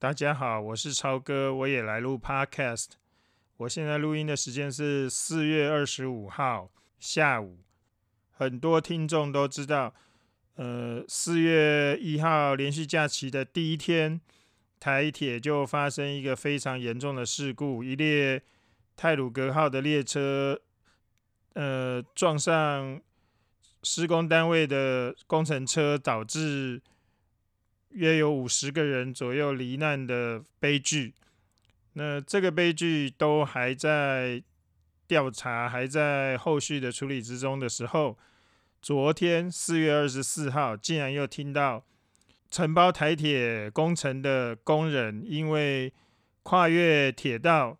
大家好，我是超哥，我也来录 Podcast。我现在录音的时间是四月二十五号下午。很多听众都知道，呃，四月一号连续假期的第一天，台铁就发生一个非常严重的事故，一列泰鲁格号的列车，呃，撞上施工单位的工程车，导致。约有五十个人左右罹难的悲剧，那这个悲剧都还在调查，还在后续的处理之中的时候，昨天四月二十四号，竟然又听到承包台铁工程的工人因为跨越铁道，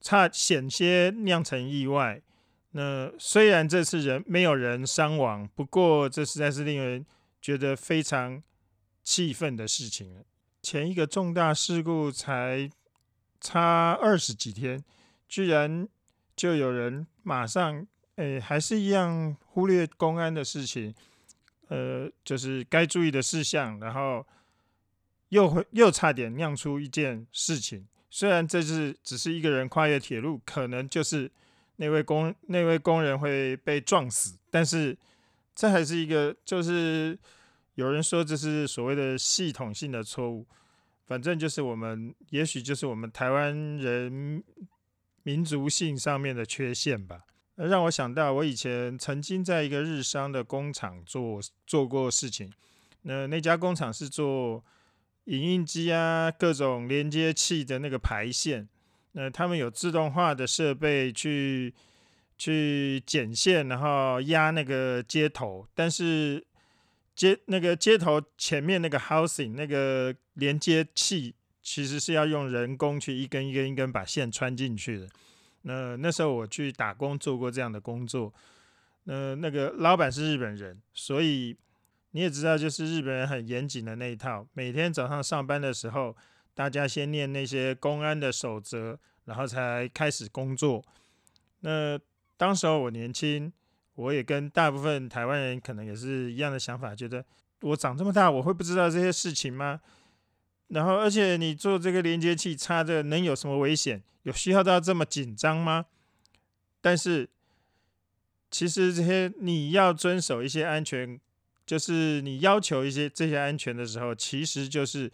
差险些酿成意外。那虽然这次人没有人伤亡，不过这实在是令人觉得非常。气愤的事情了。前一个重大事故才差二十几天，居然就有人马上，诶，还是一样忽略公安的事情，呃，就是该注意的事项，然后又会又差点酿出一件事情。虽然这是只是一个人跨越铁路，可能就是那位工那位工人会被撞死，但是这还是一个就是。有人说这是所谓的系统性的错误，反正就是我们，也许就是我们台湾人民族性上面的缺陷吧。让我想到，我以前曾经在一个日商的工厂做做过事情。那那家工厂是做影印机啊，各种连接器的那个排线。那他们有自动化的设备去去剪线，然后压那个接头，但是。接那个接头前面那个 housing 那个连接器，其实是要用人工去一根一根一根把线穿进去的。那那时候我去打工做过这样的工作。那那个老板是日本人，所以你也知道，就是日本人很严谨的那一套。每天早上上班的时候，大家先念那些公安的守则，然后才开始工作。那当时候我年轻。我也跟大部分台湾人可能也是一样的想法，觉得我长这么大，我会不知道这些事情吗？然后，而且你做这个连接器插着，能有什么危险？有需要到这么紧张吗？但是，其实这些你要遵守一些安全，就是你要求一些这些安全的时候，其实就是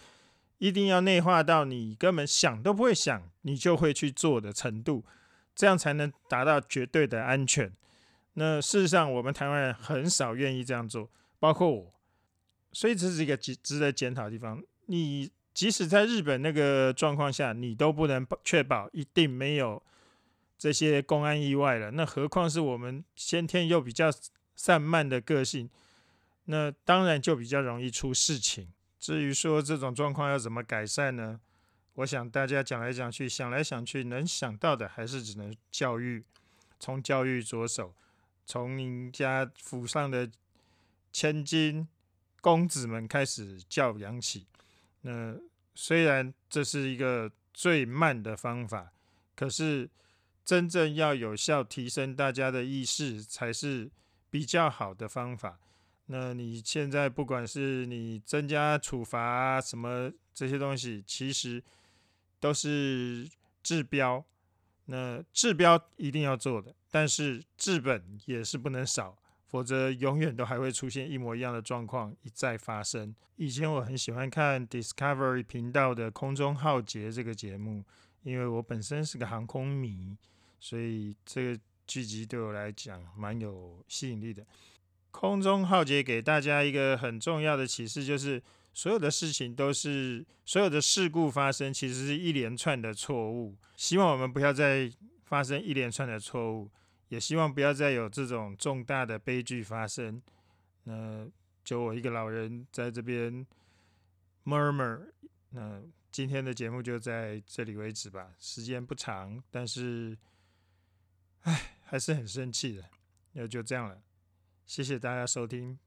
一定要内化到你根本想都不会想，你就会去做的程度，这样才能达到绝对的安全。那事实上，我们台湾人很少愿意这样做，包括我，所以这是一个值值得检讨的地方。你即使在日本那个状况下，你都不能确保一定没有这些公安意外了，那何况是我们先天又比较散漫的个性，那当然就比较容易出事情。至于说这种状况要怎么改善呢？我想大家讲来讲去，想来想去，能想到的还是只能教育，从教育着手。从您家府上的千金公子们开始教养起。那虽然这是一个最慢的方法，可是真正要有效提升大家的意识，才是比较好的方法。那你现在不管是你增加处罚什么这些东西，其实都是治标。那治标一定要做的，但是治本也是不能少，否则永远都还会出现一模一样的状况一再发生。以前我很喜欢看 Discovery 频道的《空中浩劫》这个节目，因为我本身是个航空迷，所以这个剧集对我来讲蛮有吸引力的。《空中浩劫》给大家一个很重要的启示，就是所有的事情都是所有的事故发生，其实是一连串的错误。希望我们不要再发生一连串的错误，也希望不要再有这种重大的悲剧发生。那就我一个老人在这边 murmur。那今天的节目就在这里为止吧，时间不长，但是，唉，还是很生气的。那就这样了，谢谢大家收听。